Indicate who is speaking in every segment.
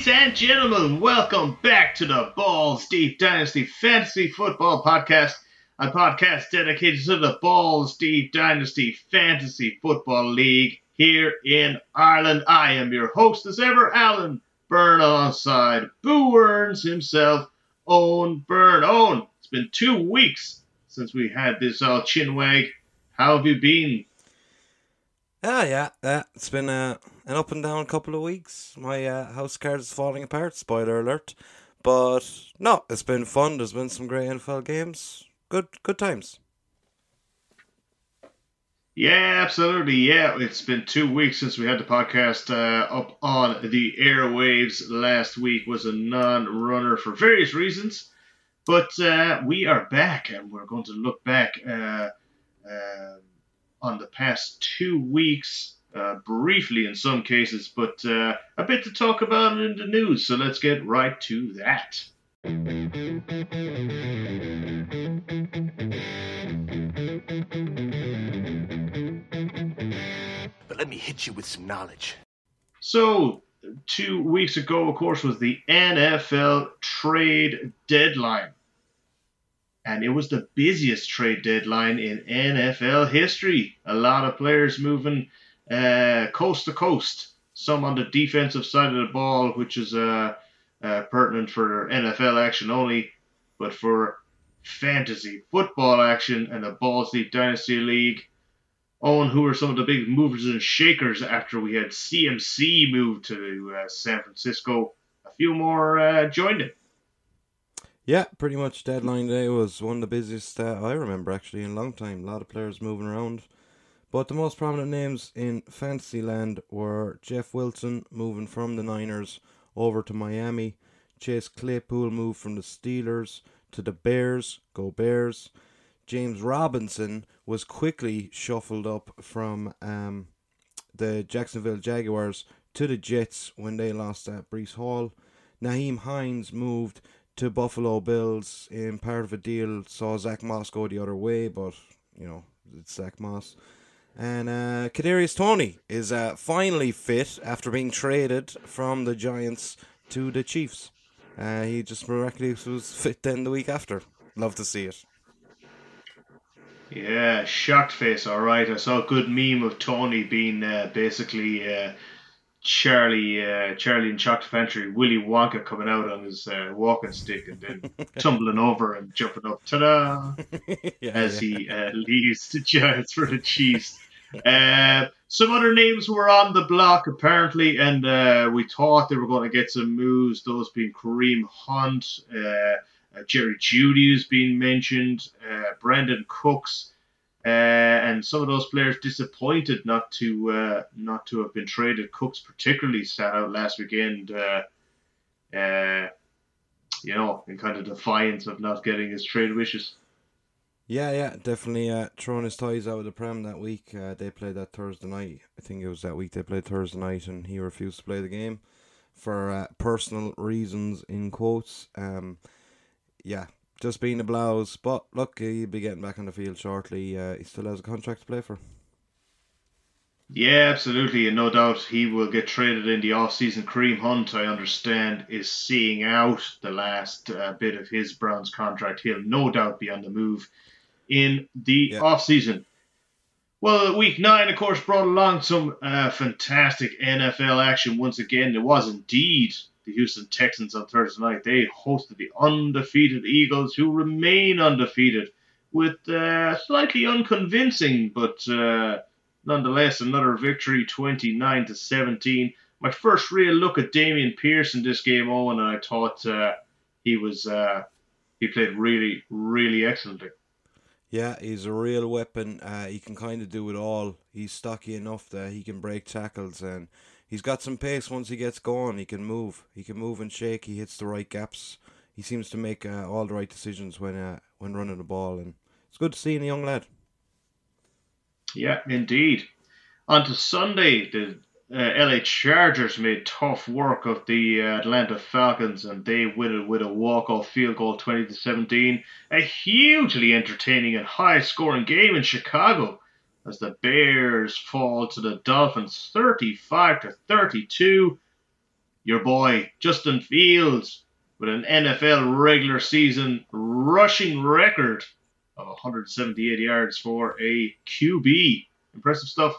Speaker 1: Ladies and gentlemen, welcome back to the Balls Deep Dynasty Fantasy Football Podcast, a podcast dedicated to the Balls Deep Dynasty Fantasy Football League here in Ireland. I am your host, as ever, Alan Byrne, alongside Boo Earns himself, Owen Byrne. Owen, it's been two weeks since we had this uh, chin wag. How have you been?
Speaker 2: Ah, yeah, yeah. It's been uh, an up and down couple of weeks. My uh, house card is falling apart. Spoiler alert. But no, it's been fun. There's been some great NFL games. Good, good times.
Speaker 1: Yeah, absolutely. Yeah, it's been two weeks since we had the podcast uh, up on the airwaves. Last week was a non-runner for various reasons, but uh, we are back, and we're going to look back uh, uh on the past two weeks, uh, briefly in some cases, but uh, a bit to talk about in the news. So let's get right to that.
Speaker 3: But let me hit you with some knowledge.
Speaker 1: So, two weeks ago, of course, was the NFL trade deadline and it was the busiest trade deadline in NFL history. A lot of players moving uh, coast to coast. Some on the defensive side of the ball, which is uh, uh, pertinent for NFL action only, but for fantasy football action and the Balls Deep Dynasty League. Owen, who are some of the big movers and shakers after we had CMC move to uh, San Francisco? A few more uh, joined it.
Speaker 2: Yeah, pretty much deadline day was one of the busiest uh, I remember actually in a long time. A lot of players moving around. But the most prominent names in Fantasyland were Jeff Wilson moving from the Niners over to Miami, Chase Claypool moved from the Steelers to the Bears, go Bears. James Robinson was quickly shuffled up from um, the Jacksonville Jaguars to the Jets when they lost at Breece Hall. Nyheim Hines moved to Buffalo Bills in part of a deal saw Zach Moss go the other way, but you know it's Zach Moss. And uh, Kadarius Toney is uh, finally fit after being traded from the Giants to the Chiefs. Uh, he just miraculously was fit then the week after. Love to see it.
Speaker 1: Yeah, shocked face. All right, I saw a good meme of Toney being uh, basically uh, Charlie, uh, Charlie and Chocolate Factory, Willy Wonka coming out on his uh, walking stick and then tumbling over and jumping up, ta-da, yeah, as yeah. he uh, leaves the Giants for the Chiefs. Uh, some other names were on the block apparently, and uh, we thought they were going to get some moves. Those being Kareem Hunt, uh, Jerry Jeudy has been mentioned, Brandin Cooks. Uh, and some of those players disappointed not to uh, not to have been traded. Cooks particularly sat out last weekend, uh, uh, you know, in kind of defiance of not getting his trade wishes.
Speaker 2: Yeah, yeah, definitely uh, throwing his ties out of the Prem that week. Uh, they played that Thursday night. I think it was that week they played Thursday night, and he refused to play the game for uh, personal reasons, in quotes. Um, yeah, just being a blouse. But look, he'll be getting back on the field shortly. Uh, he still has a contract to play for.
Speaker 1: Yeah, absolutely, and no doubt he will get traded in the off-season. Kareem Hunt, I understand, is seeing out the last uh, bit of his Browns contract. He'll no doubt be on the move in the yeah. off-season. Well, week nine, of course, brought along some uh, fantastic NFL action once again. It was indeed the Houston Texans on Thursday night. They hosted the undefeated Eagles, who remain undefeated, with uh, slightly unconvincing, but uh, nonetheless another victory, 29 to 17. My first real look at Dameon Pierce in this game, Owen, and I thought uh, he was uh, he played really, really excellently.
Speaker 2: Yeah, he's a real weapon. Uh, he can kind of do it all. He's stocky enough that he can break tackles and he's got some pace once he gets going. He can move. He can move and shake. He hits the right gaps. He seems to make uh, all the right decisions when uh, when running the ball, and it's good to see in a young lad.
Speaker 1: Yeah, indeed. On to Sunday, the uh, LA Chargers made tough work of the uh, Atlanta Falcons, and they win it with a walk-off field goal, twenty to seventeen. A hugely entertaining and high-scoring game in Chicago as the Bears fall to the Dolphins 35 to 32. your boy Justin Fields with an NFL regular season rushing record of 178 yards for a QB. Impressive stuff.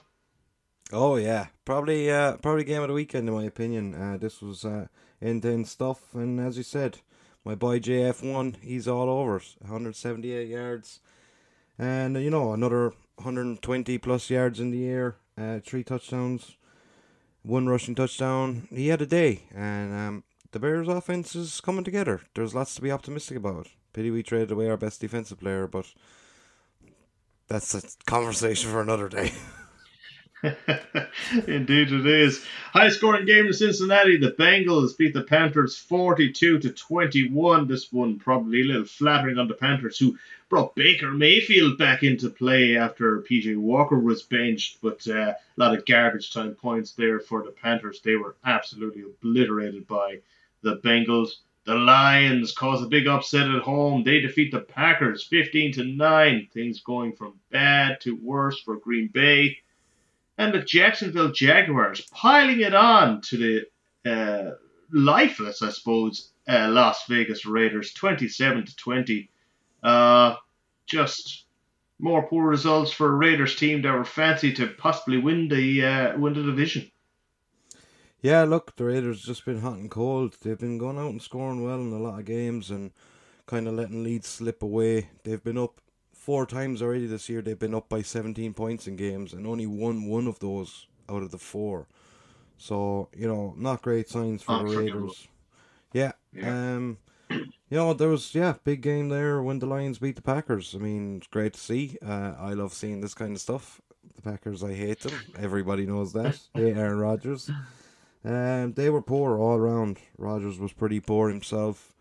Speaker 2: Oh yeah, probably uh, probably game of the weekend in my opinion. Uh, this was uh, end stuff, and as you said, my boy JF1, he's all over it. 178 yards, and you know another 120 plus yards in the air, uh, three touchdowns, one rushing touchdown. He had a day, and um, the Bears' offense is coming together. There's lots to be optimistic about. Pity we traded away our best defensive player, but that's a conversation for another day.
Speaker 1: Indeed, it is. High scoring game in Cincinnati. The Bengals beat the Panthers 42 to 21. This one probably a little flattering on the Panthers, who brought Baker Mayfield back into play after PJ Walker was benched. But uh, a lot of garbage time points there for the Panthers. They were absolutely obliterated by the Bengals. The Lions cause a big upset at home. They defeat the Packers 15 to 9. Things going from bad to worse for Green Bay and the Jacksonville Jaguars piling it on to the uh, lifeless, I suppose, uh, Las Vegas Raiders, 27 to 20. Uh, just more poor results for a Raiders team that were fancy to possibly win the uh, win the division.
Speaker 2: Yeah, look, the Raiders just been hot and cold. They've been going out and scoring well in a lot of games and kind of letting leads slip away. They've been up four times already this year they've been up by 17 points in games and only won one of those out of the four. So, you know, not great signs for the Raiders. Yeah. yeah. Um you know, there was yeah, big game there when the Lions beat the Packers. I mean, it's great to see. Uh, I love seeing this kind of stuff. The Packers, I hate them. Everybody knows that. hate Aaron Rodgers. Um, they were poor all around. Rodgers was pretty poor himself.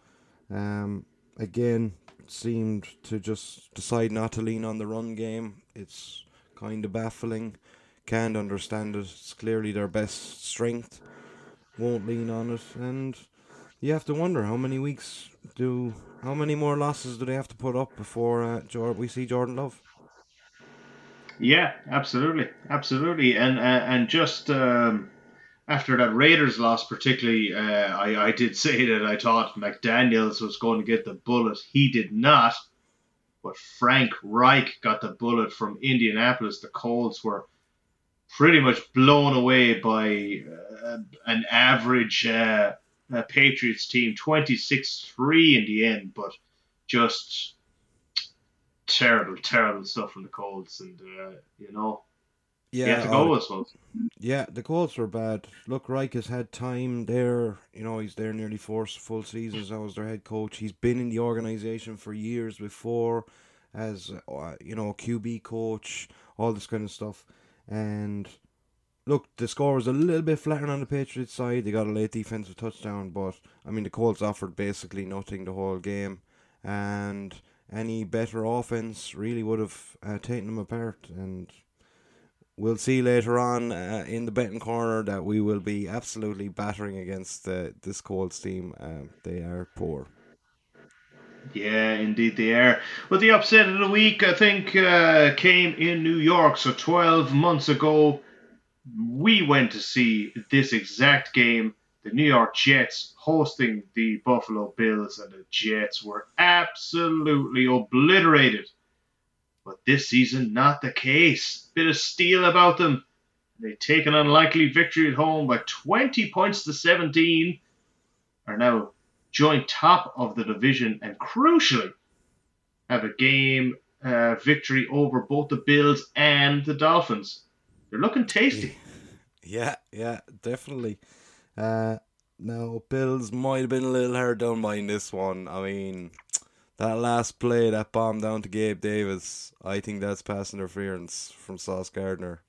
Speaker 2: Um, again, seemed to just decide not to lean on the run game. It's kind of baffling. Can't understand it. It's clearly their best strength. Won't lean on it, and you have to wonder how many weeks do, how many more losses do they have to put up before uh, we see Jordan Love?
Speaker 1: Yeah, absolutely, absolutely, and uh, and just. Um after that Raiders loss, particularly, uh, I, I did say that I thought McDaniels was going to get the bullet. He did not. But Frank Reich got the bullet from Indianapolis. The Colts were pretty much blown away by uh, an average uh, uh Patriots team, 26 3 in the end, but just terrible, terrible stuff from the Colts. And, uh, you know, yeah, to go, I suppose.
Speaker 2: Yeah, the Colts were bad. Look, Reich has had time there. You know, he's there nearly four full seasons now as their head coach. He's been in the organization for years before as, uh, you know, QB coach, all this kind of stuff. And look, the score was a little bit flatter on the Patriots side. They got a late defensive touchdown, but I mean, the Colts offered basically nothing the whole game. And any better offense really would have uh, taken them apart. And we'll see later on uh, in the betting corner that we will be absolutely battering against uh, this Colts team. Um, they are poor.
Speaker 1: Yeah, indeed they are. Well, the upset of the week, I think, uh, came in New York. So 12 months ago, we went to see this exact game. The New York Jets hosting the Buffalo Bills, and the Jets were absolutely obliterated but this season, not the case. Bit of steel about them. They take an unlikely victory at home by 20 points to 17, are now joint top of the division, and crucially, have a game uh, victory over both the Bills and the Dolphins. They're looking tasty.
Speaker 2: Yeah, yeah, definitely. Uh, now, Bills might have been a little hard done by in this one. I mean, that last play, that bomb down to Gabe Davis, I think that's pass interference from Sauce Gardner.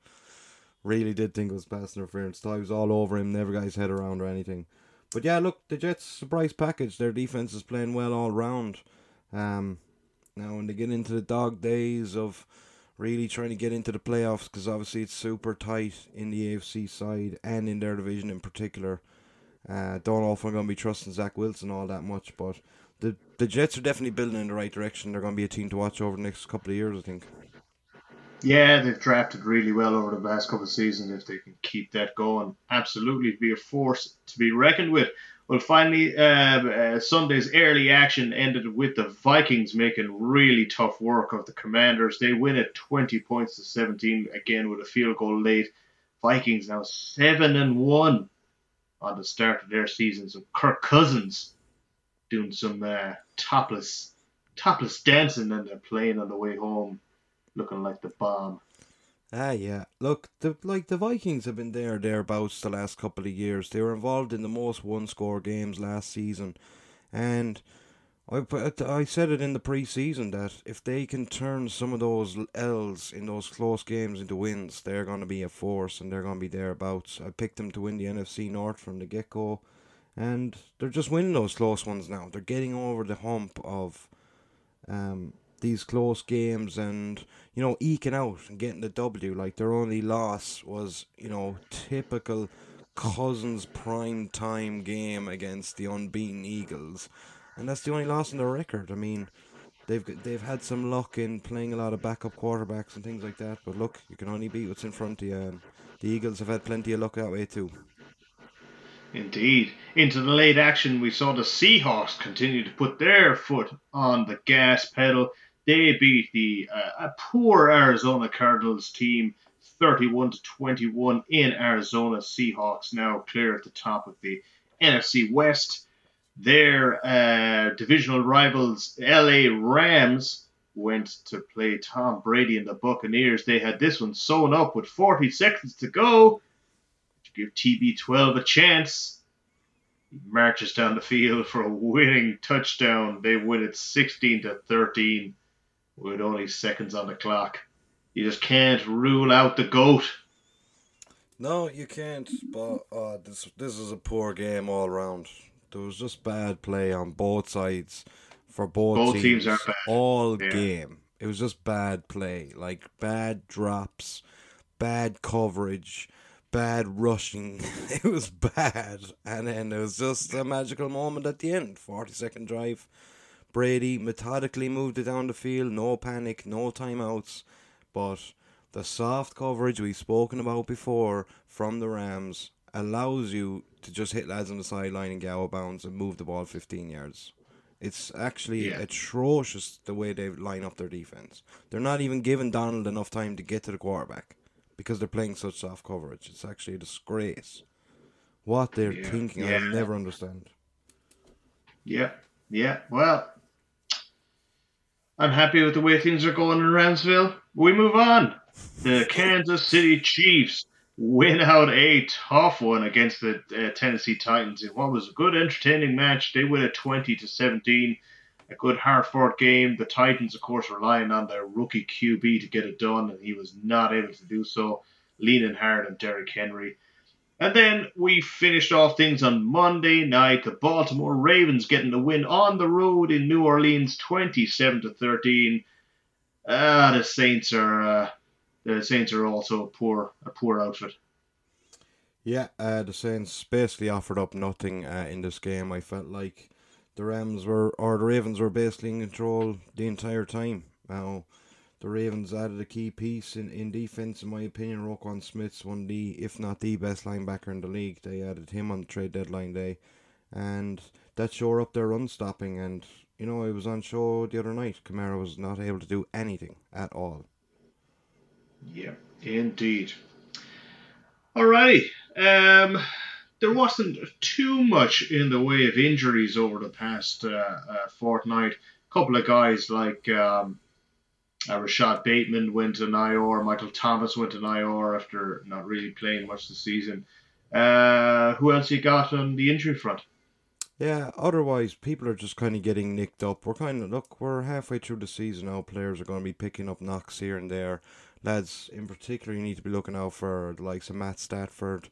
Speaker 2: Really did think it was pass interference. Thought he was all over him, never got his head around or anything. But yeah, look, the Jets surprise package. Their defense is playing well all round. Um, now when they get into the dog days of really trying to get into the playoffs, because obviously it's super tight in the AFC side and in their division in particular. Uh, don't know if I'm going to be trusting Zach Wilson all that much, but the the Jets are definitely building in the right direction. They're going to be a team to watch over the next couple of years, I think.
Speaker 1: Yeah, they've drafted really well over the last couple of seasons. If they can keep that going, absolutely be a force to be reckoned with. Well, finally, uh, uh, Sunday's early action ended with the Vikings making really tough work of the Commanders. They win at 20 points to 17, again with a field goal late. Vikings now 7 and 1 on the start of their season. So Kirk Cousins doing some uh, topless topless dancing and they're playing on the way home looking like the bomb.
Speaker 2: Ah, yeah. Look, the like the Vikings have been there thereabouts the last couple of years. They were involved in the most one-score games last season, and I I said it in the preseason that if they can turn some of those L's in those close games into wins, they're going to be a force and they're going to be thereabouts. I picked them to win the NFC North from the get-go, and they're just winning those close ones now. They're getting over the hump of um these close games and you know eking out and getting the W. Like their only loss was you know typical Cousins prime time game against the unbeaten Eagles, and that's the only loss in their record. I mean. They've they've had some luck in playing a lot of backup quarterbacks and things like that, but look, you can only beat what's in front of you. The Eagles have had plenty of luck that way too.
Speaker 1: Indeed. Into the late action, we saw the Seahawks continue to put their foot on the gas pedal they beat the uh, poor Arizona Cardinals team 31 to 21 in Arizona. Seahawks now clear at the top of the NFC West. Their uh, divisional rivals, LA Rams, went to play Tom Brady and the Buccaneers. They had this one sewn up with 40 seconds to go give TB12 a chance. He marches down the field for a winning touchdown. They win it 16 to 13 with only seconds on the clock. You just can't rule out the goat.
Speaker 2: No, you can't. But uh, this this is a poor game all around. There was just bad play on both sides for both,
Speaker 1: both
Speaker 2: teams,
Speaker 1: teams
Speaker 2: all
Speaker 1: Yeah.
Speaker 2: game. It was just bad play, like bad drops, bad coverage, bad rushing. it was bad, and then it was just a magical moment at the end. Forty second drive. Brady methodically moved it down the field, no panic, no timeouts, but the soft coverage we've spoken about before from the Rams allows you to just hit lads on the sideline and get out of bounds and move the ball 15 yards. It's actually
Speaker 1: Yeah.
Speaker 2: atrocious the way they line up their defense. They're not even giving Donald enough time to get to the quarterback because they're playing such soft coverage. It's actually a disgrace. What they're
Speaker 1: Yeah.
Speaker 2: thinking,
Speaker 1: Yeah.
Speaker 2: I'll never understand.
Speaker 1: Yeah, yeah. Well, I'm happy with the way things are going in Ramsville. We move on. The Kansas City Chiefs win out a tough one against the uh, Tennessee Titans in what was a good, entertaining match. They win at 20 to 17. A good hard fought game. The Titans, of course, relying on their rookie QB to get it done, and he was not able to do so, leaning hard on Derrick Henry. And then we finished off things on Monday night. The Baltimore Ravens getting the win on the road in New Orleans, 27 to 13. Ah, the Saints are uh, the Saints are also a poor a poor outfit.
Speaker 2: Yeah, uh, the Saints basically offered up nothing uh, in this game. I felt like the Rams were, or the Ravens were basically in control the entire time. Now, the Ravens added a key piece in, in defense, in my opinion. Roquan Smith's one of the, if not the best linebacker in the league. They added him on trade deadline day, and that shore up their run stopping. And you know, it was on show the other night. Kamara was not able to do anything at all.
Speaker 1: Yeah, indeed. Alrighty. Um, there wasn't too much in the way of injuries over the past uh, uh, fortnight. A couple of guys like um, uh, Rashod Bateman went to IR, Michael Thomas went to IR after not really playing much this season. Uh, who else you got on the injury front?
Speaker 2: Yeah, otherwise, people are just kind of getting nicked up. We're kind of, look, we're halfway through the season now. Players are going to be picking up knocks here and there. Lads, in particular, you need to be looking out for the likes of Matt Stafford.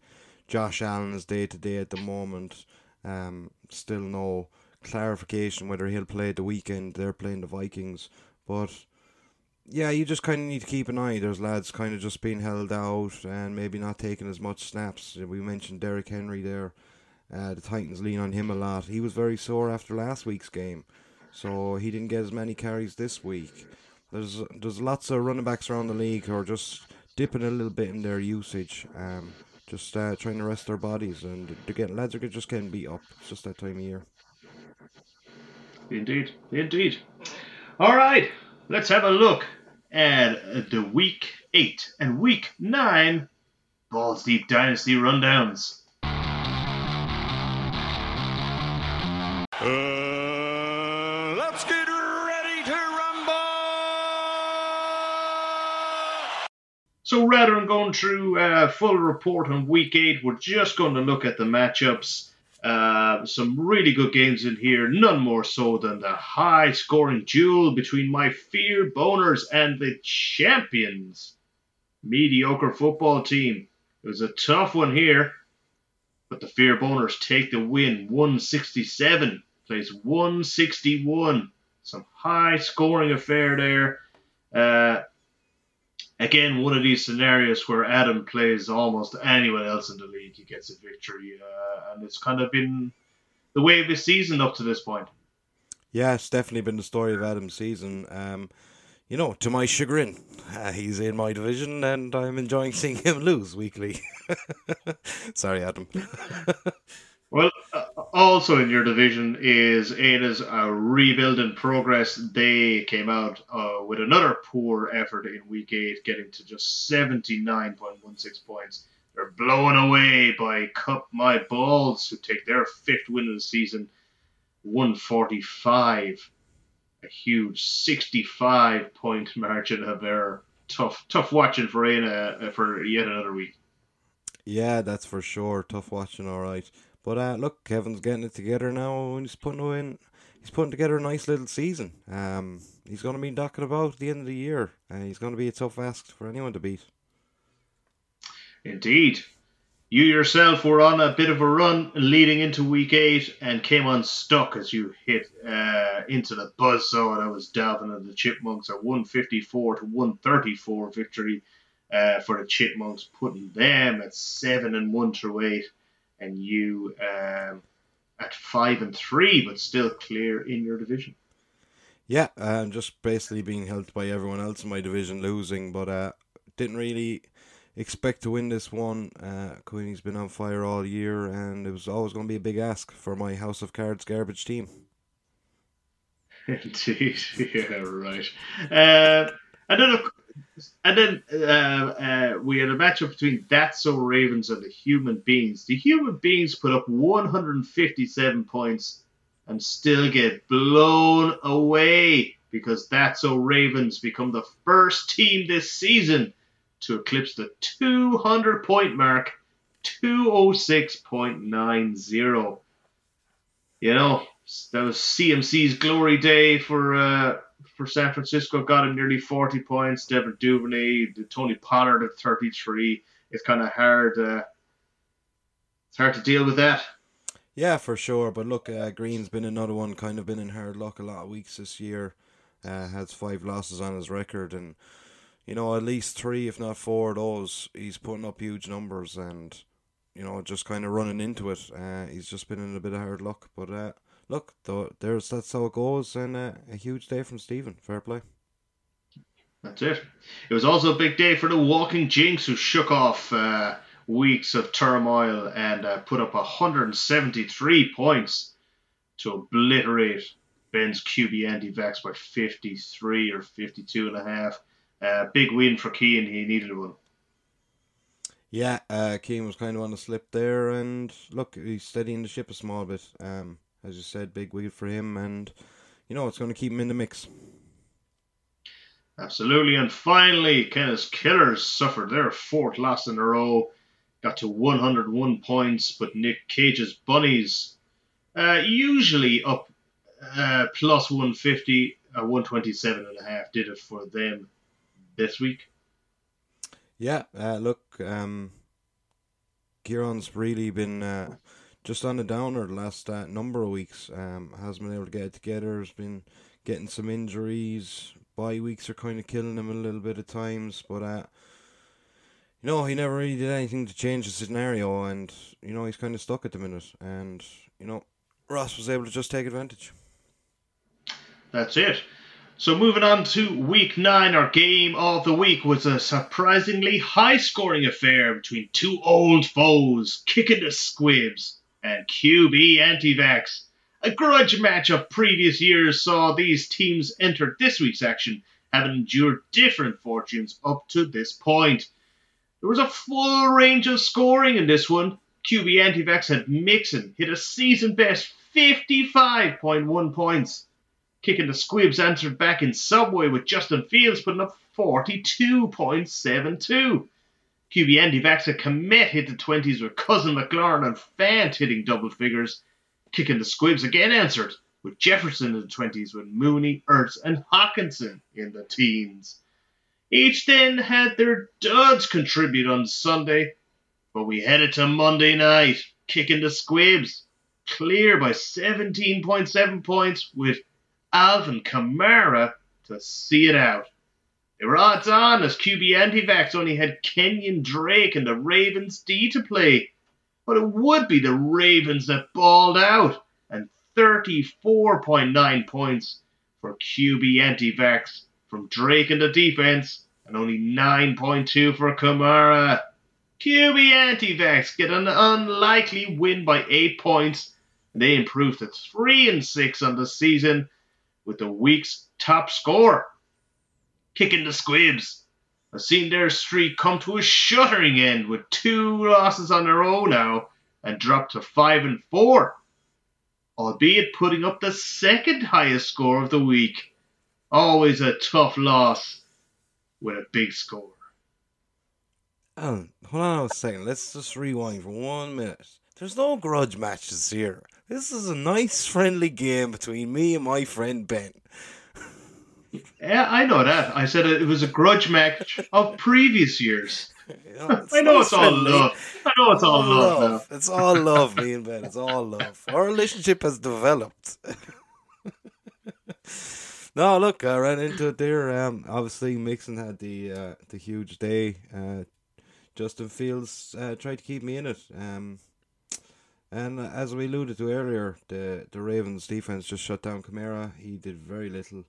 Speaker 2: Josh Allen is day to day at the moment. Um, still no clarification whether he'll play the weekend. They're playing the Vikings. But yeah, you just kind of need to keep an eye. There's lads kind of just being held out and maybe not taking as much snaps. We mentioned Derrick Henry there. Uh, the Titans lean on him a lot. He was very sore after last week's game, so he didn't get as many carries this week. there's there's lots of running backs around the league who are just dipping a little bit in their usage, um, just uh, trying to rest their bodies, and they're getting lads are just getting beat up. It's just that time of year.
Speaker 1: Indeed, indeed. All right, let's have a look at the week eight and week nine Balls Deep Dynasty rundowns.
Speaker 3: Uh, let's get ready to rumble!
Speaker 1: So rather than going through a full report on week eight, we're just going to look at the matchups. Uh, some really good games in here, none more so than the high scoring duel between my fear boners and the champions mediocre football team. It was a tough one here, but the fear boners take the win 167 plays 161. Some high scoring affair there. Uh, again, one of these scenarios where Adam plays almost anyone else in the league, he gets a victory, uh, and it's kind of been the way of his season up to this point.
Speaker 2: Yeah, it's definitely been the story of Adam's season. Um, you know, to my chagrin, uh, he's in my division, and I'm enjoying seeing him lose weekly. Sorry, Adam.
Speaker 1: Well, uh, also in your division is Ada's uh, rebuild in progress. They came out uh, with another poor effort in week eight, getting to just 79.16 points. They're blown away by Cup My Balls, who take their fifth win of the season, 145. A huge 65 point margin of error. Tough, tough watching for Ada uh, for yet another week.
Speaker 2: Yeah, that's for sure. Tough watching, all right. But uh, look, Kevin's getting it together now, and he's putting in. He's putting together a nice little season. Um, he's going to be knocking about at the end of the year, and he's going to be a tough ask for anyone to beat.
Speaker 1: Indeed. You yourself were on a bit of a run leading into week eight and came unstuck as you hit uh, into the buzzsaw that was Dalvin and the Chipmunks. A 154 to 134 victory uh, for the Chipmunks, putting them at 7 and 1 through 8 and you um, at five and three, but still clear in your division.
Speaker 2: Yeah, I'm just basically being helped by everyone else in my division losing, but uh, didn't really expect to win this one. Uh, Queenie's been on fire all year, and it was always going to be a big ask for my House of Cards garbage team.
Speaker 1: Indeed, yeah, right. Uh, and then, and then uh, uh, we had a matchup between That's So Ravens and the Human Beings. The Human Beings put up 157 points and still get blown away because That's So Ravens become the first team this season to eclipse the 200 point mark, 206.90. You know, that was CMC's glory day for. Uh, for San Francisco got him nearly 40 points. Devin Duvernay, Tony Pollard at 33. It's kind of hard. Uh, it's hard to deal with that.
Speaker 2: Yeah, for sure. But look, uh, Green's been another one, kind of been in hard luck a lot of weeks this year. Uh, has five losses on his record, and you know at least three, if not four, of those he's putting up huge numbers, and you know just kind of running into it. Uh, he's just been in a bit of hard luck, but uh, look, though, there's that's how it goes, and uh, a huge day from Stephen. Fair play.
Speaker 1: That's it. It was also a big day for the Walking Jinx, who shook off uh, weeks of turmoil and uh, put up 173 points to obliterate Ben's QB Antivax by 53 or 52 and a half. Uh, big win for Keane. He needed one.
Speaker 2: Yeah, uh, Keane was kind of on the slip there, and look, he's steadying the ship a small bit. Um, as you said, big win for him, and you know it's going to keep him in the mix.
Speaker 1: Absolutely, and finally, Kenneth's Killers suffered their fourth loss in a row, got to 101 points, but Nick Cage's Bunnies, uh, usually up uh, plus 150, uh, 127 and a half, did it for them this week.
Speaker 2: Yeah, uh, look, um, Kieran's really been uh, just on the downer the last uh, number of weeks. Um, hasn't been able to get it together. Has been getting some injuries. Bye weeks are kind of killing him a little bit at times, but uh, you know he never really did anything to change the scenario, and you know he's kind of stuck at the minute. And you know Ross was able to just take advantage.
Speaker 1: That's it. So moving on to week nine, our game of the week was a surprisingly high-scoring affair between two old foes, kicking the squibs and QB Antivax. A grudge match of previous years saw these teams enter this week's action, having endured different fortunes up to this point. There was a full range of scoring in this one. QB Antivax had Mixon hit a season best 55.1 points. Kicking the Squibs answered back in Subway with Justin Fields putting up 42.72. QB Andy Vaxa Kmet hit the 20s with Cousin McLaurin and Fant hitting double figures. Kicking the Squibs again answered with Jefferson in the 20s with Mooney, Ertz, and Hockenson in the teens. Each then had their duds contribute on Sunday, but we headed to Monday night, kicking the Squibs clear by 17.7 points with Alvin Kamara to see it out. Odds on as QB Antivax only had Kenyon Drake and the Ravens D to play. But it would be the Ravens that balled out and 34.9 points for QB Antivax from Drake in the defense and only 9.2 for Kamara. QB Antivax get an unlikely win by 8 points and they improved to 3 and 6 on the season with the week's top score. Kicking the Squibs I've seen their streak come to a shuddering end with two losses on their own now and dropped to 5 and 4, albeit putting up the second highest score of the week. Always a tough loss with a big score.
Speaker 2: Oh, hold on a second. Let's just rewind for one minute. There's no grudge matches here. This is a nice, friendly game between me and my friend Ben.
Speaker 1: Yeah, I know that. I said it was a grudge match of previous years.
Speaker 2: You know,
Speaker 1: I know it's all love. I know it's all love, now.
Speaker 2: It's all love, me and Ben. It's all love. Our relationship has developed. no, look, I ran into it there. Um, obviously, Mixon had the uh, the huge day. Uh, Justin Fields uh, tried to keep me in it. Um, and as we alluded to earlier, the the Ravens defense just shut down Kamara. He did very little,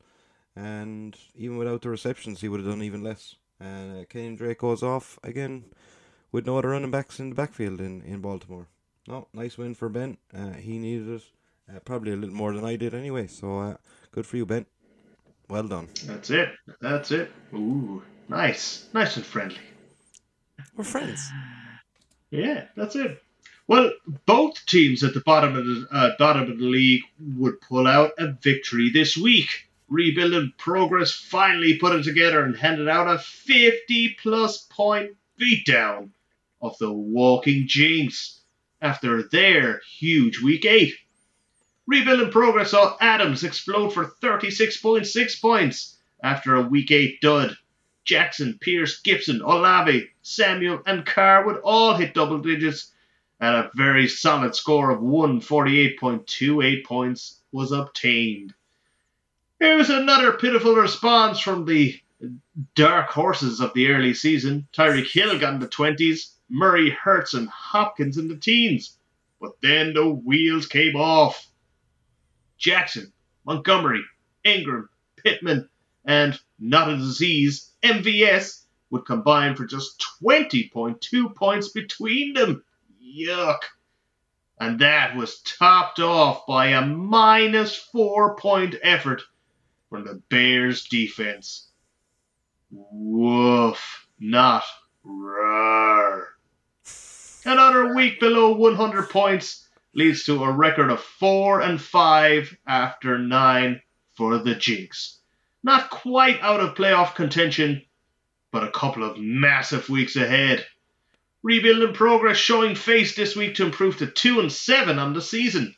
Speaker 2: and even without the receptions, he would have done even less. And uh, Kenyon Drake goes off again with no other running backs in the backfield in, in Baltimore. No, nice win for Ben. Uh, he needed it. Uh, probably a little more than I did anyway. So uh, good for you, Ben. Well done.
Speaker 1: That's it. That's it. Ooh, nice. Nice and friendly.
Speaker 2: We're friends.
Speaker 1: Yeah, that's it. Well, both teams at the bottom of the uh, bottom of the league would pull out a victory this week. Rebuilding Progress finally put it together and handed out a 50 plus point beatdown of the Walking Jinx after their huge week 8. Rebuilding Progress saw Adams explode for 36.6 points after a week 8 dud. Jackson, Pierce, Gibson, Olave, Samuel, and Carr would all hit double digits, and a very solid score of 148.28 points was obtained. Here's another pitiful response from the dark horses of the early season. Tyreek Hill got in the 20s, Murray, Hurts, and Hopkins in the teens. But then the wheels came off. Jackson, Montgomery, Ingram, Pittman, and not a disease, MVS, would combine for just 20.2 points between them. Yuck. And that was topped off by a minus four point effort from the Bears defense. Woof. Not rar. Another week below 100 points leads to a record of 4 and 5 after 9 for the Jinx. Not quite out of playoff contention, but a couple of massive weeks ahead. Rebuilding progress showing face this week to improve to 2 and 7 on the season.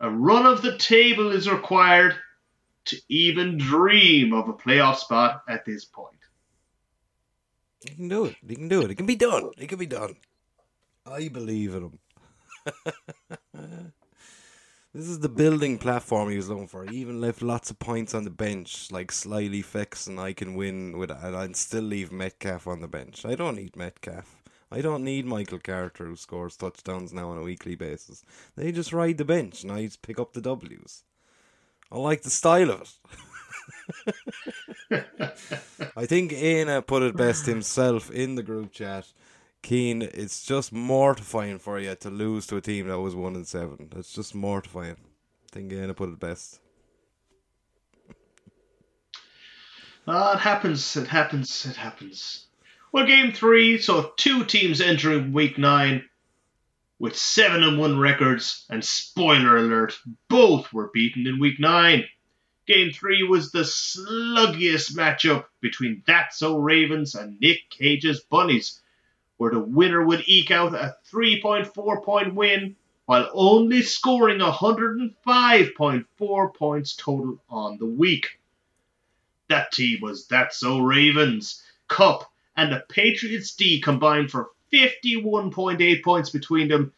Speaker 1: A run of the table is required to even dream of a playoff spot at this point.
Speaker 2: You can do it. You can do it. It can be done. It can be done. I believe in him. this is the building platform he was looking for. He even left lots of points on the bench, like slyly and I can win with and I'd still leave Metcalf on the bench. I don't need Metcalf. I don't need Michael Carter who scores touchdowns now on a weekly basis. They just ride the bench and I just pick up the W's. I like the style of it. I think Aina put it best himself in the group chat. Keane, it's just mortifying for you to lose to a team that was one and seven. It's just mortifying. I think Aina put it best.
Speaker 1: Ah, it happens. It happens. It happens. Well, game three. So two teams entering week nine with seven and one records, and spoiler alert, both were beaten in week nine. Game three was the sluggiest matchup between That's So Ravens and Nick Cage's Bunnies, where the winner would eke out a 3.4 point win while only scoring 105.4 points total on the week. That team was That's So Ravens, Kupp, and the Patriots D combined for 51.8 points between them,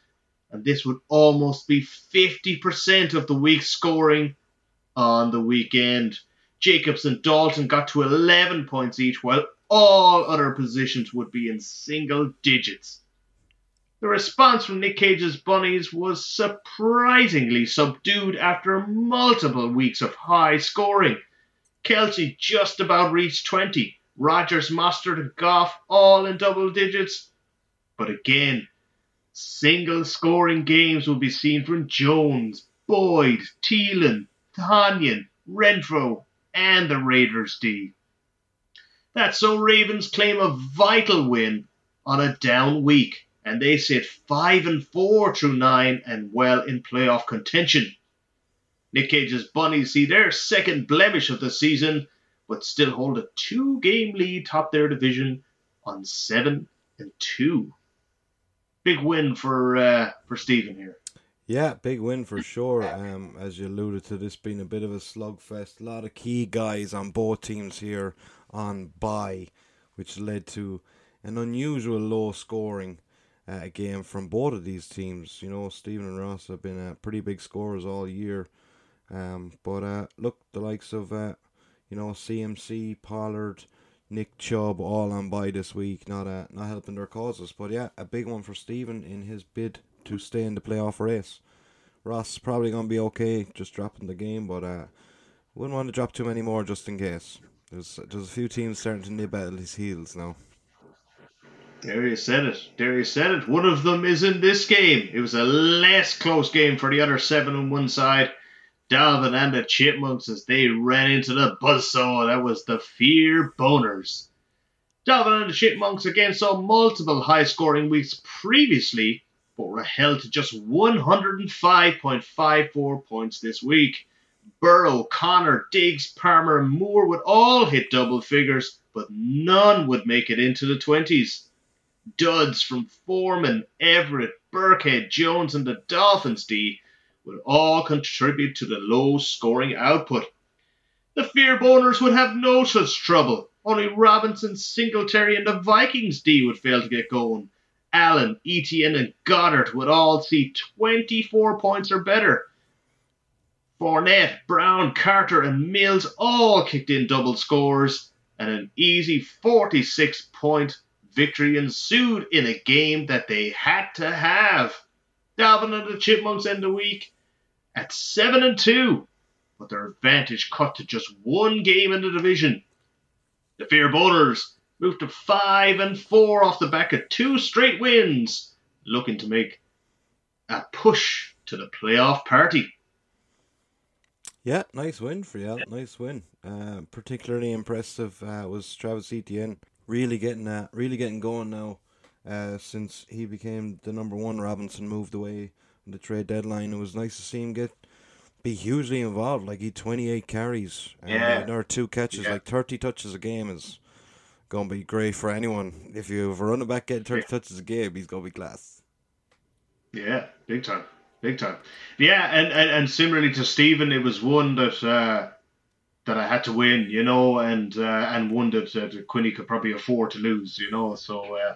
Speaker 1: and this would almost be 50% of the week's scoring on the weekend. Jacobs and Dalton got to 11 points each, while all other positions would be in single digits. The response from Nick Cage's Bunnies was surprisingly subdued after multiple weeks of high scoring. Kelce just about reached 20. Rodgers, Mostert, and Goff all in double digits. But again, single scoring games will be seen from Jones, Boyd, Thielen, Tonyan, Renfrow, and the Raiders D. That's so Ravens claim a vital win on a down week, and they sit 5 and 4 through 9 and well in playoff contention. Nick Cage's Bunnies see their second blemish of the season, but still hold a two game lead top their division on 7 and 2. Big win for uh, for Stephen here.
Speaker 2: Yeah, big win for sure. Um, as you alluded to, this being a bit of a slugfest. A lot of key guys on both teams here on bye, which led to an unusual low scoring uh, game from both of these teams. You know, Stephen and Ross have been uh, pretty big scorers all year. Um, but uh, look, the likes of uh, you know CMC, Pollard, Nick Chubb, all on bye this week, not uh, not helping their causes. But yeah, a big one for Stephen in his bid to stay in the playoff race. Ross probably to be okay, just dropping the game, but uh, wouldn't want to drop too many more just in case. There's there's a few teams starting to nib at his heels now.
Speaker 1: You said it. You said it. One of them is in this game. It was a less close game for the other seven on one side. Dalvin and the Chipmunks as they ran into the buzzsaw. That was the Fear Boners. Dalvin and the Chipmunks again saw multiple high scoring weeks previously, but were held to just 105.54 points this week. Burrow, Connor, Diggs, Palmer, and Moore would all hit double figures, but none would make it into the 20s. Duds from Foreman, Everett, Burkhead, Jones, and the Dolphins D would all contribute to the low scoring output. The Fear Boners would have no such trouble. Only Robinson, Singletary, and the Vikings D would fail to get going. Allen, Etienne, and Goddard would all see 24 points or better. Fournette, Brown, Carter, and Mills all kicked in double scores, and an easy 46 point victory ensued in a game that they had to have. Dalvin and the Chipmunks end the week at 7 and 2, but their advantage cut to just one game in the division. The Fear Boners moved to 5 and 4 off the back of two straight wins, looking to make a push to the playoff party.
Speaker 2: Yeah, nice win for you. Nice win. Uh, particularly impressive uh, was Travis Etienne really getting uh, really getting going now. Uh, since he became the number one, Robinson moved away the trade deadline. It was nice to see him get be hugely involved. Like he twenty eight carries, and
Speaker 1: Yeah.
Speaker 2: another two catches,
Speaker 1: Yeah.
Speaker 2: like thirty touches a game is gonna be great for anyone. If you have a running back getting thirty
Speaker 1: Yeah.
Speaker 2: touches a game, he's gonna be class.
Speaker 1: Yeah, big time, big time. Yeah, and, and, and similarly to Stephen, it was one that uh, that I had to win, you know, and uh, and one that, uh, that Quinny could probably afford to lose, you know. So uh,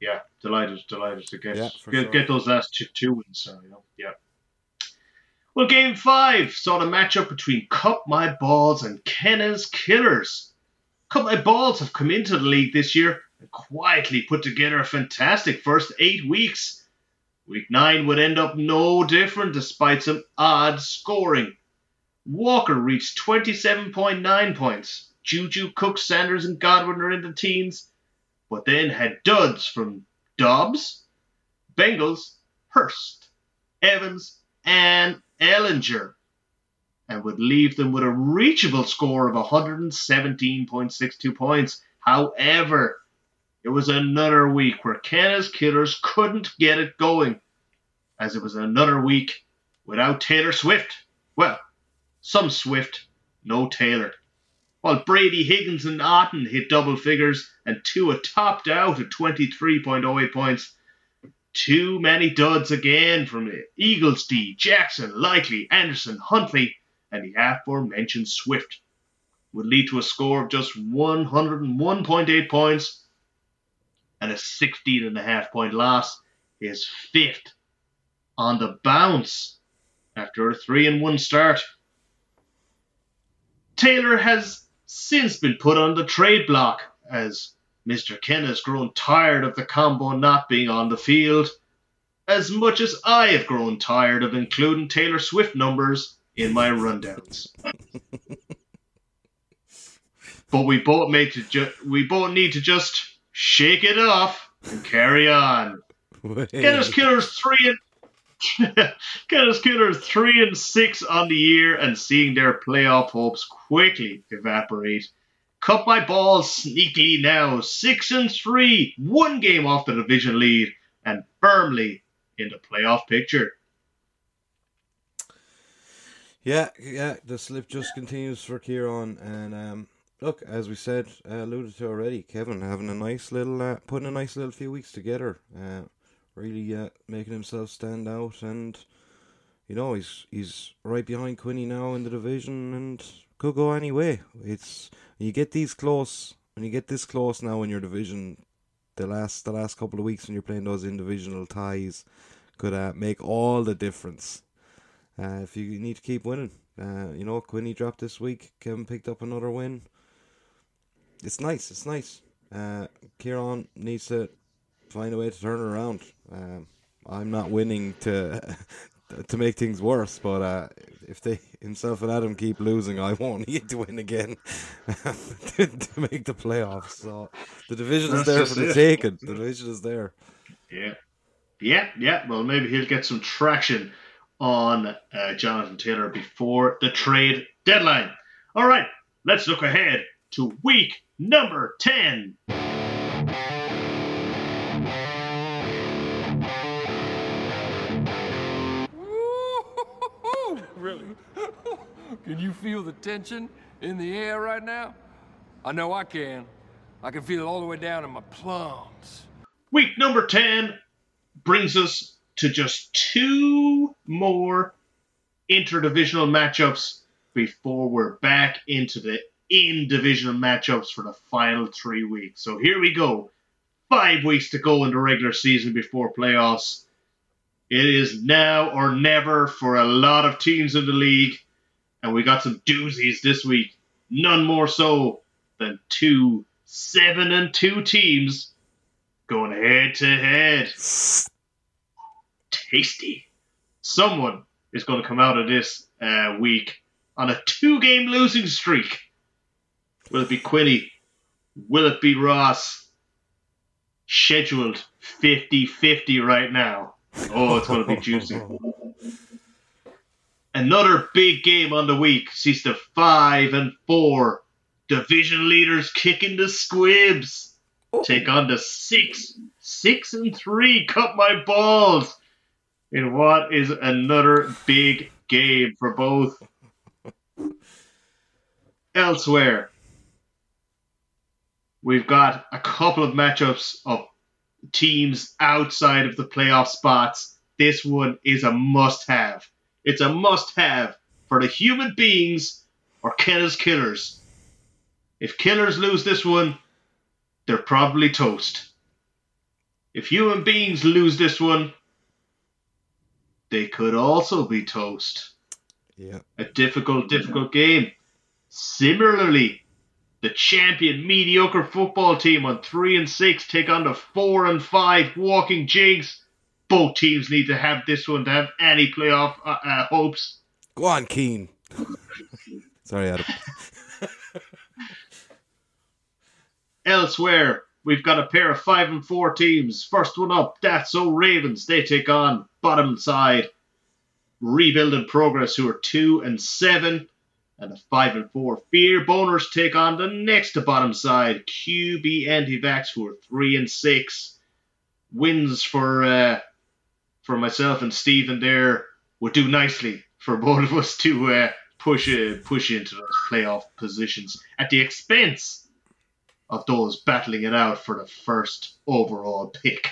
Speaker 1: yeah, delighted, delighted to get
Speaker 2: Yeah,
Speaker 1: get,
Speaker 2: sure.
Speaker 1: get those last two, two wins, so, you know. Yeah. Well, game five saw the matchup between Cup My Balls and Kenna's Killers. Cup My Balls have come into the league this year and quietly put together a fantastic first eight weeks. Week 9 would end up no different despite some odd scoring. Walker reached 27.9 points. Juju, Cook, Sanders, and Godwin are in the teens, but then had duds from Dobbs, Bengals, Hurst, Evans, and Ehlinger, and would leave them with a reachable score of 117.62 points. However, it was another week where Kenna's Killers couldn't get it going, as it was another week without Taylor Swift. Well, some Swift, no Taylor. While Brady Higgins and Otton hit double figures and Tua topped out at 23.08 points, too many duds again from Eagles D, Jackson, Likely, Anderson, Huntley, and the aforementioned Swift would lead to a score of just 101.8 points and a 16.5 point loss, is fifth on the bounce after a 3 and 1 start. Taylor has since been put on the trade block as Mr. Ken has grown tired of the combo not being on the field, as much as I have grown tired of including Taylor Swift numbers in my rundowns. but we both made to ju- we both need to just shake it off and carry on. Get us killers three and Us three and six on the year and seeing their playoff hopes quickly evaporate. Cut my balls sneakily now, six and three, one game off the division lead, and firmly in the playoff picture.
Speaker 2: Yeah, yeah, the slip just continues for Kieran, and um, look, as we said, uh, alluded to already, Kevin having a nice little, uh, putting a nice little few weeks together. Uh, really uh, making himself stand out, and you know he's he's right behind Quinny now in the division, and could go anyway. It's when you get these close, when you get this close now in your division, the last the last couple of weeks when you're playing those individual ties, could uh, make all the difference. Uh, if you need to keep winning, uh, you know Quinny dropped this week. Kevin picked up another win. It's nice. It's nice. Uh, Kieran needs to find a way to turn it around. Um, I'm not winning to to make things worse, but uh, if they himself and Adam keep losing, I won't need to win again to, to, make the playoffs. So the division That's is there for the taking. The division is there.
Speaker 1: Yeah, yeah, yeah. Well, maybe he'll get some traction on uh, Jonathan Taylor before the trade deadline. All right, let's look ahead to week number ten.
Speaker 4: Can you feel the tension in the air right now? I know I can. I can feel it all the way down in my plums.
Speaker 1: Week number 10 brings us to just two more interdivisional matchups before we're back into the in divisional matchups for the final three weeks. So here we go. Five weeks to go in the regular season before playoffs. It is now or never for a lot of teams in the league, and we got some doozies this week. None more so than two seven and two teams going head to head. Tasty. Someone is going to come out of this uh, week on a two-game losing streak. Will it be Quinny? Will it be Ross? Scheduled 50-50 right now. Oh, it's going to be juicy. Another big game on the week sees the five and four division leaders kicking the squibs. Oh. Take on the six, six and three. Cut my balls in what is another big game for both. Elsewhere, we've got a couple of matchups of teams outside of the playoff spots, this one is a must have. It's a must have for the human beings or Kenna's killers. If killers lose this one, they're probably toast. If human beings lose this one, they could also be toast.
Speaker 2: Yeah.
Speaker 1: A difficult, difficult game. Similarly, the champion mediocre football team on three and six take on the four and five walking jigs. Both teams need to have this one to have any playoff uh, uh, hopes.
Speaker 2: Go on, Keen. Sorry, Adam.
Speaker 1: Elsewhere, we've got a pair of five and four teams. First one up, That's So Ravens. They take on bottom side Rebuild in Progress, who are two and seven, and a five and four. Fear Boners take on the next to bottom side, QB Anti-Vax, who are three and six. Wins for uh, for myself and Stephen there would do nicely for both of us to uh, push uh, push into those playoff positions at the expense of those battling it out for the first overall pick.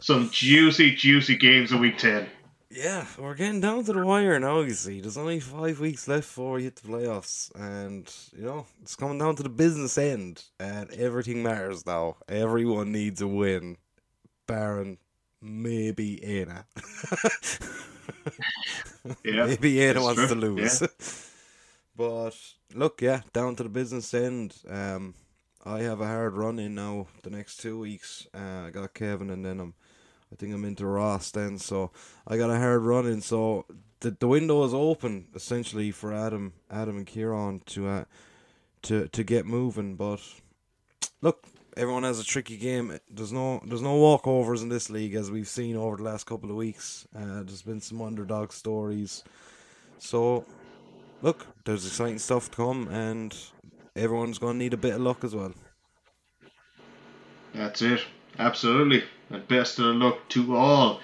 Speaker 1: Some juicy, juicy games in week 10.
Speaker 2: Yeah, we're getting down to the wire now, you see. There's only five weeks left before we hit the playoffs. And, you know, it's coming down to the business end. And everything matters now. Everyone needs a win. Baron, maybe Anna.
Speaker 1: yeah,
Speaker 2: maybe Anna wants
Speaker 1: true.
Speaker 2: to lose.
Speaker 1: Yeah.
Speaker 2: but, look, yeah, down to the business end. Um, I have a hard run in now the next two weeks. Uh, I got Kevin and then I'm I think I'm into Ross then, so I got a hard run in. So the the window is open essentially for Adam, Adam and Kieran to uh, to to get moving. But look, everyone has a tricky game. There's no there's no walkovers in this league as we've seen over the last couple of weeks. Uh, there's been some underdog stories. So look, there's exciting stuff to come, and everyone's gonna need a bit of luck as well.
Speaker 1: That's it. Absolutely. And best of luck to all.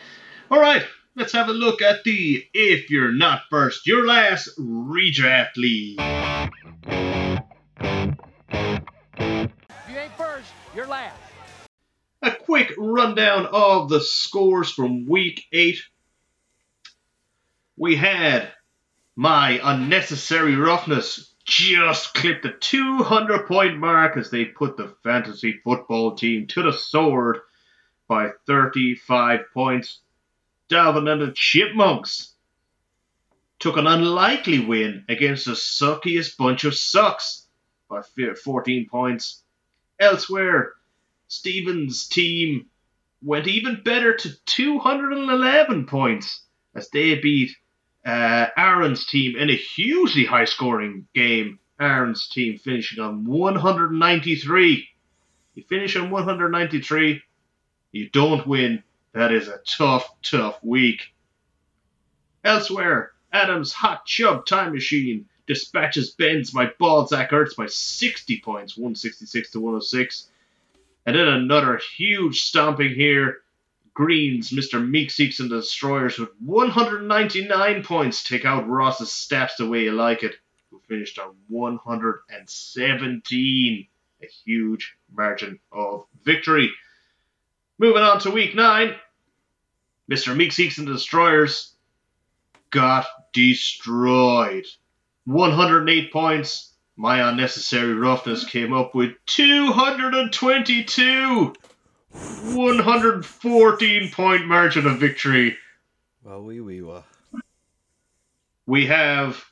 Speaker 1: All right, let's have a look at the If You're Not First, Your Last Redraft League.
Speaker 4: You're last.
Speaker 1: A quick rundown of the scores from week 8. We had my unnecessary roughness just clipped the 200 point mark as they put the fantasy football team to the sword by 35 points. Dalvin and the Chipmunks took an unlikely win against the suckiest bunch of sucks by 14 points. Elsewhere, Stevens' team went even better to 211 points as they beat uh, Aaron's team in a hugely high scoring game. Aaron's team finishing on 193. You finish on 193, you don't win. That is a tough, tough week. Elsewhere, Adam's Hot Chub Time Machine dispatches Ben's My Ballsack Hurts by 60 points, 166 to 106. And then another huge stomping here. Greens, Mr. Meeseeks and the Destroyers with 199 points take out Ross's stats the way you like it, who finished on 117. A huge margin of victory. Moving on to week nine, Mr. Meeseeks and the Destroyers got destroyed. 108 points. My unnecessary roughness came up with 222. 114 point margin of victory.
Speaker 2: Well, we we wah.
Speaker 1: We have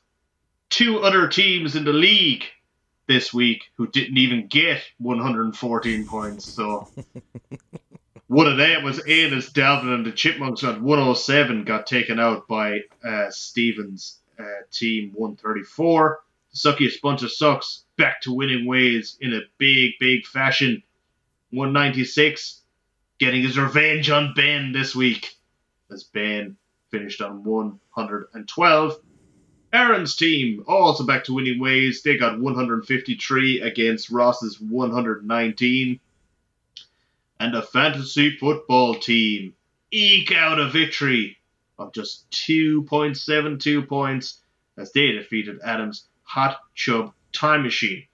Speaker 1: two other teams in the league this week who didn't even get 114 points. So one of them was Anus Dalvin and the Chipmunks at 107 got taken out by uh, Stevens' team 134. The suckiest bunch of sucks back to winning ways in a big, big fashion. 196 getting his revenge on Ben this week as Ben finished on 112. Aaron's team also back to winning ways. They got 153 against Ross's 119. And the fantasy football team eke out a victory of just 2.72 points as they defeated Adams' Hot Chub Time Machine.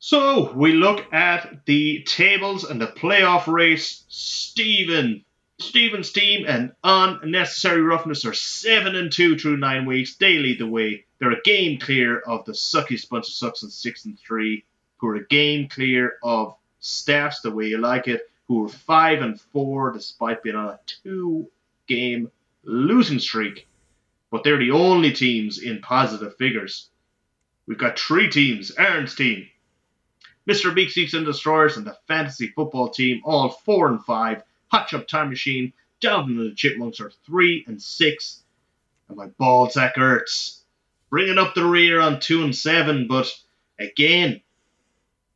Speaker 1: So we look at the tables and the playoff race. Stephen, Stephen's team and unnecessary roughness are seven and two through nine weeks. They lead the way. They're a game clear of the suckiest bunch of sucks in six and three, who are a game clear of staffs the way you like it, who are five and four despite being on a two-game losing streak. But they're the only teams in positive figures. We've got three teams. Aaron's team, Mr. Big Seeks and Destroyers, and the fantasy football team, all four and five. Hot Chub Time Machine, Dalvin and the Chipmunks are three and six. And my ball sack hurts. bringing up the rear on two and seven, but again,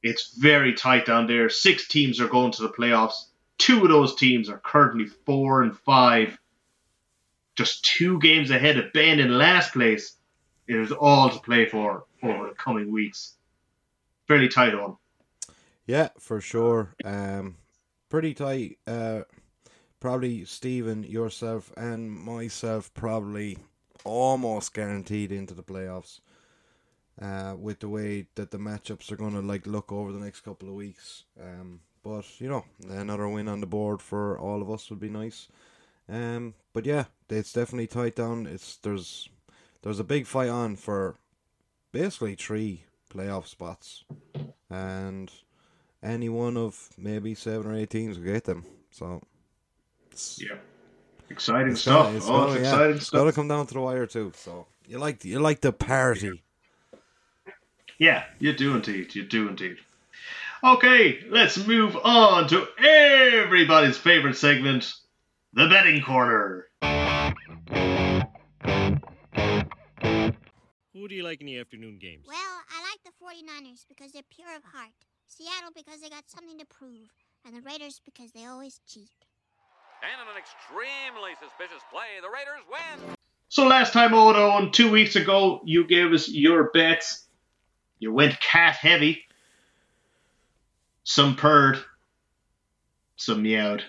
Speaker 1: it's very tight down there. Six teams are going to the playoffs. Two of those teams are currently four and five, just two games ahead of Ben in last place. It is all to play for over the coming weeks. Fairly tight on.
Speaker 2: Yeah, for sure. Um, pretty tight. Uh, probably Stephen, yourself, and myself probably almost guaranteed into the playoffs. Uh, with the way that the matchups are going to like look over the next couple of weeks. Um, but you know, another win on the board for all of us would be nice. Um, but yeah, it's definitely tight down. It's there's there's a big fight on for basically three playoff spots, and any one of maybe seven or eight teams will get them. So
Speaker 1: yeah, exciting
Speaker 2: it's
Speaker 1: stuff.
Speaker 2: Gotta, it's
Speaker 1: oh,
Speaker 2: gotta,
Speaker 1: it's
Speaker 2: yeah,
Speaker 1: exciting
Speaker 2: it's
Speaker 1: stuff.
Speaker 2: got oh, to come down to the wire too. So you like you like the parity.
Speaker 1: Yeah, you do indeed. You do indeed. Okay, let's move on to everybody's favorite segment, the betting corner.
Speaker 5: Who do you like in the afternoon games?
Speaker 6: Well, I like the 49ers because they're pure of heart. Seattle because they got something to prove. And the Raiders because they always cheat.
Speaker 3: And in an extremely suspicious play, the Raiders win.
Speaker 1: So last time, Odo, and two weeks ago, you gave us your bets. You went cat heavy. Some purred. Some meowed.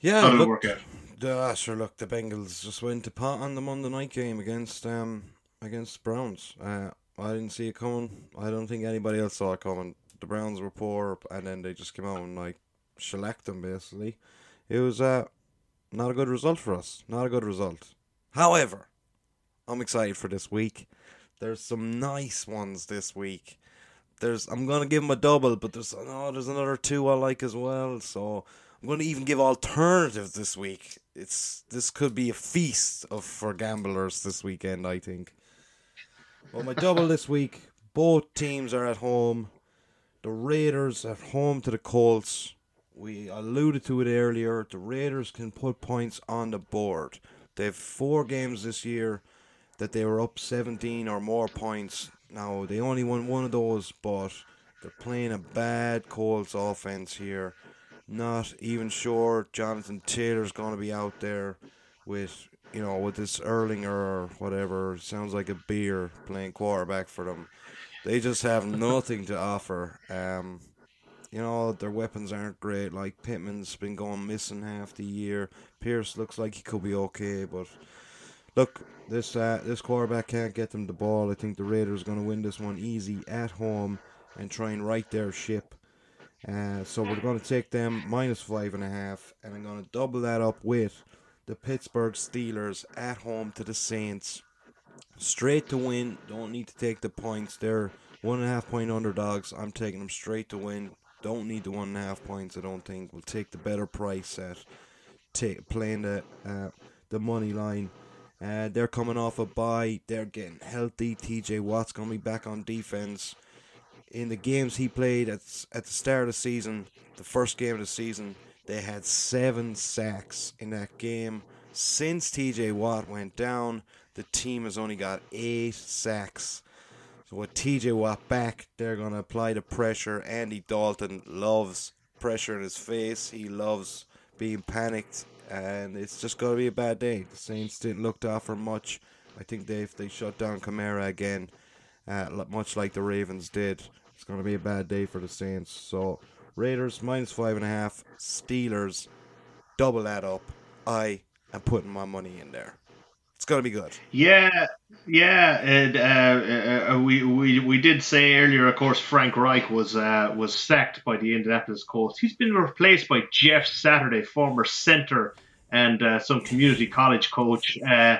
Speaker 2: Yeah,
Speaker 1: How did it work out?
Speaker 2: Ah, sure. Look, the Bengals just went to pot on the Monday night game against um against Browns. Uh, I didn't see it coming. I don't think anybody else saw it coming. The Browns were poor, and then they just came out and like shellacked them basically. It was uh not a good result for us. Not a good result. However, I'm excited for this week. There's some nice ones this week. There's I'm gonna give them a double, but there's oh, there's another two I like as well. So I'm going to even give alternatives this week. It's this could be a feast of for gamblers this weekend. I think. Well, my double this week. Both teams are at home. The Raiders at home to the Colts. We alluded to it earlier. The Raiders can put points on the board. They have four games this year that they were up 17 or more points. Now they only won one of those, but they're playing a bad Colts offense here. Not even sure Jonathan Taylor's going to be out there with you know with this Erlinger or whatever. Sounds like a beer playing quarterback for them. They just have nothing to offer. Um, you know their weapons aren't great. Like Pittman's been going missing half the year. Pierce looks like he could be okay, but look, this uh, this quarterback can't get them the ball. I think the Raiders are going to win this one easy at home and try and right their ship. Uh, so we're going to take them minus five and a half, and I'm going to double that up with the Pittsburgh Steelers at home to the Saints. Straight to win. Don't need to take the points. They're one and a half point underdogs. I'm taking them straight to win. Don't need the one and a half points. I don't think we'll take the better price at take, playing the uh, the money line. Uh, they're coming off a bye. They're getting healthy. T.J. Watt's gonna be back on defense. In the games he played at at the start of the season, the first game of the season, they had seven sacks in that game. Since T.J. Watt went down, the team has only got eight sacks. So with TJ Watt back, they're gonna apply the pressure. Andy Dalton loves pressure in his face. He loves being panicked, and it's just gonna be a bad day. The Saints didn't look to offer much. I think they if they shut down Kamara again, uh, much like the Ravens did, it's gonna be a bad day for the Saints. So Raiders minus five and a half, Steelers double that up. I am putting my money in there. It's gonna be good.
Speaker 1: Yeah, yeah, and uh, uh, we, we we did say earlier, of course, Frank Reich was uh, was sacked by the Indianapolis Colts. He's been replaced by Jeff Saturday, former center and uh, some community college coach, uh,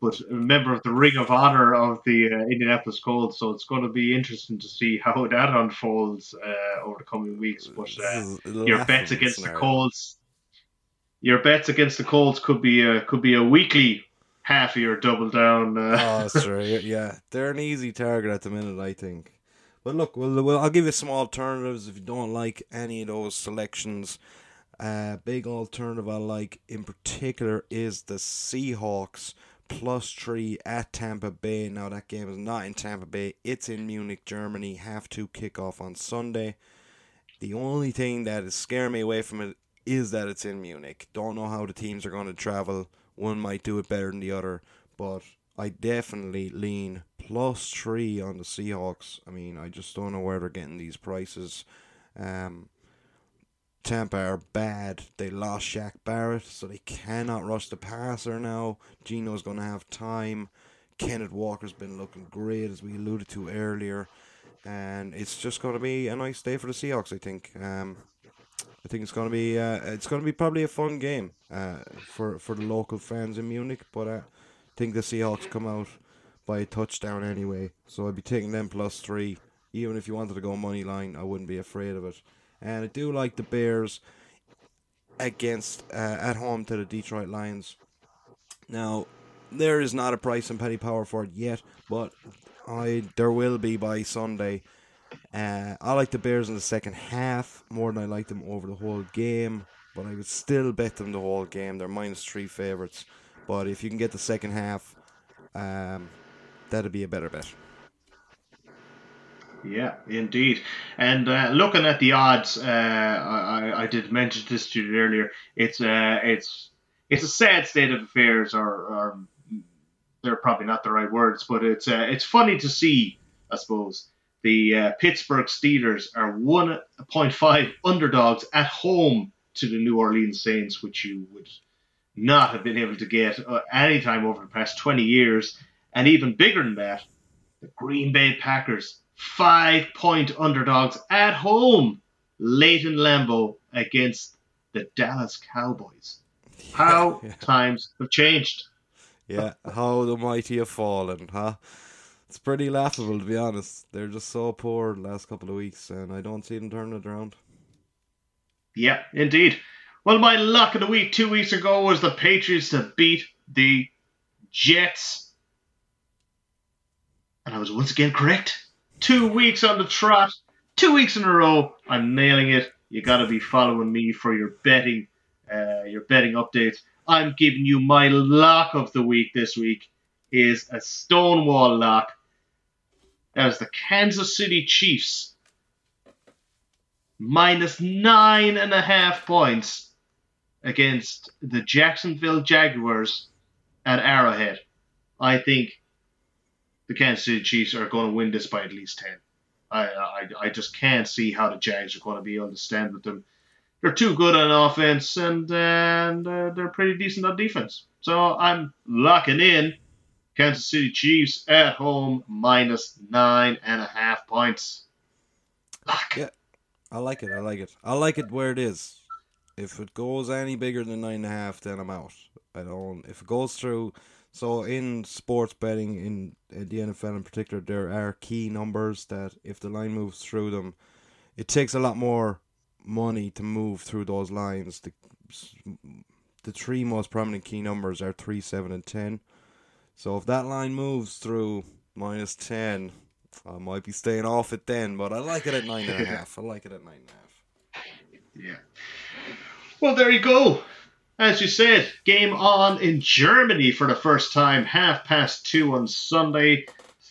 Speaker 1: but a member of the Ring of Honor of the uh, Indianapolis Colts. So it's going to be interesting to see how that unfolds uh, over the coming weeks. But uh, your bets against the. Colts, your bets against the Colts could be a could be a weekly half of your double down. Uh,
Speaker 2: oh, that's. Yeah, they're an easy target at the minute, I think. But look, well, well, I'll give you some alternatives if you don't like any of those selections. Uh, big alternative I like in particular is the Seahawks plus three at Tampa Bay. Now that game is not in Tampa Bay; it's in Munich, Germany. Have to kick off on Sunday. The only thing that is scaring me away from it is that it's in Munich. Don't know how the teams are going to travel. One might do it better than the other, but I definitely lean plus three on the Seahawks. I mean, I just don't know where they're getting these prices. Um, Tampa are bad. They lost Shaq Barrett, so they cannot rush the passer now. Geno's going to have time. Kenneth Walker's been looking great, as we alluded to earlier. And it's just going to be a nice day for the Seahawks, I think. Um, I think it's going to be uh, it's going to be probably a fun game uh, for for the local fans in Munich. But uh, I think the Seahawks come out by a touchdown anyway, so I'd be taking them plus three. Even if you wanted to go money line, I wouldn't be afraid of it. And I do like the Bears against uh, at home to the Detroit Lions. Now, there is not a price and Paddy Power for it yet, but I there will be by Sunday. Uh, I like the Bears in the second half more than I like them over the whole game, but I would still bet them the whole game. They're minus three favorites, but if you can get the second half, um, that'd be a better bet.
Speaker 1: Yeah, indeed. And uh, looking at the odds, uh, I, I did mention this to you earlier. It's uh, it's it's a sad state of affairs, or, or they're probably not the right words, but it's uh, it's funny to see, I suppose. The uh, Pittsburgh Steelers are 1.5 underdogs at home to the New Orleans Saints, which you would not have been able to get uh, any time over the past 20 years. And even bigger than that, the Green Bay Packers five point underdogs at home in Lambeau against the Dallas Cowboys. How
Speaker 2: Yeah.
Speaker 1: times have changed.
Speaker 2: Yeah, how the mighty have fallen, huh? It's pretty laughable to be honest. They're just so poor the last couple of weeks, and I don't see them turning it around.
Speaker 1: Yeah, indeed. Well, my luck of the week two weeks ago was the Patriots to beat the Jets. And I was once again correct. Two weeks on the trot, two weeks in a row. I'm nailing it. You got to be following me for your betting, uh, your betting updates. I'm giving you my lock of the week this week is a Stonewall lock. As the Kansas City Chiefs minus nine and a half points against the Jacksonville Jaguars at Arrowhead. I think the Kansas City Chiefs are going to win this by at least 10. I, I, I just can't see how the Jags are going to be able to stand with them. They're too good on offense and, and uh, they're pretty decent on defense. So I'm locking in Kansas City Chiefs at home minus nine and a half points. Lock.
Speaker 2: Yeah. I like it. I like it. I like it where it is. If it goes any bigger than nine and a half, then I'm out. I don't. If it goes through, so in sports betting, in, in the NFL in particular, there are key numbers that if the line moves through them, it takes a lot more money to move through those lines. The the three most prominent key numbers are three, seven, and ten. So if that line moves through minus ten, I might be staying off it then, but I like it at nine and a half. I like it at nine and a half.
Speaker 1: Yeah. Well, there you go. As you said, game on in Germany for the first time, half past two on Sunday.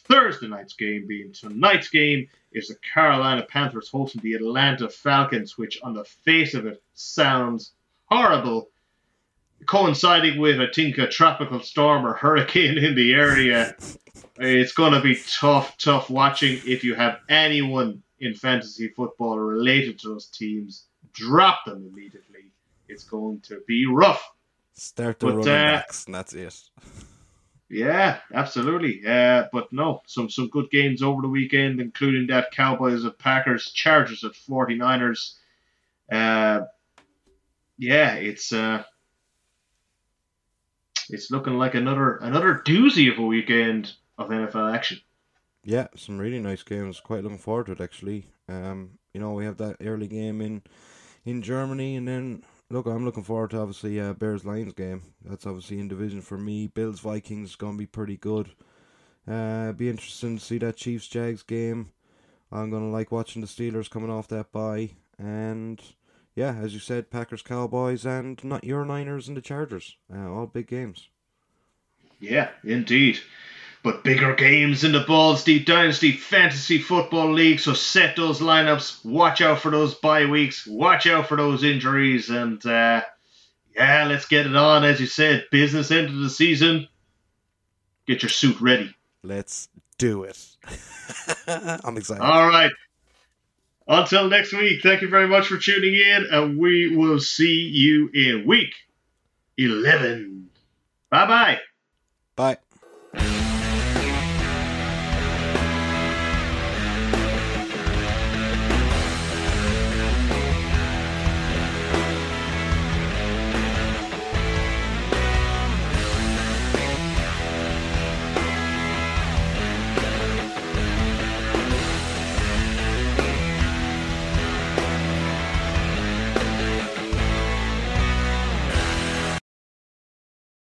Speaker 1: Thursday night's game being tonight's game is the Carolina Panthers hosting the Atlanta Falcons, which on the face of it sounds horrible. Coinciding with, I think, a tropical storm or hurricane in the area. It's going to be tough, tough watching. If you have anyone in fantasy football related to those teams, drop them immediately. It's going to be rough.
Speaker 2: Start the
Speaker 1: But,
Speaker 2: running
Speaker 1: uh,
Speaker 2: backs, and that's it.
Speaker 1: Yeah, absolutely. Uh, but no, some some good games over the weekend, including that Cowboys at Packers, Chargers at 49ers. Uh, yeah, it's uh, it's looking like another another doozy of a weekend of NFL action.
Speaker 2: Yeah, some really nice games. Quite looking forward to it actually. Um, you know, we have that early game in in Germany, and then look, I'm looking forward to obviously uh, Bears Lions game. That's obviously in division for me. Bills Vikings gonna be pretty good. Uh, be interesting to see that Chiefs Jags game. I'm gonna like watching the Steelers coming off that bye, and yeah, as you said, Packers Cowboys and not your Niners and the Chargers. Uh, all big games.
Speaker 1: Yeah, indeed. But bigger games in the Balls Deep Dynasty Fantasy Football League, so set those lineups, watch out for those bye weeks, watch out for those injuries, and uh, yeah, let's get it on. As you said, business end of the season. Get your suit ready.
Speaker 2: Let's do it. I'm excited.
Speaker 1: All right. Until next week, thank you very much for tuning in, and we will see you in week 11. Bye bye.
Speaker 2: Bye.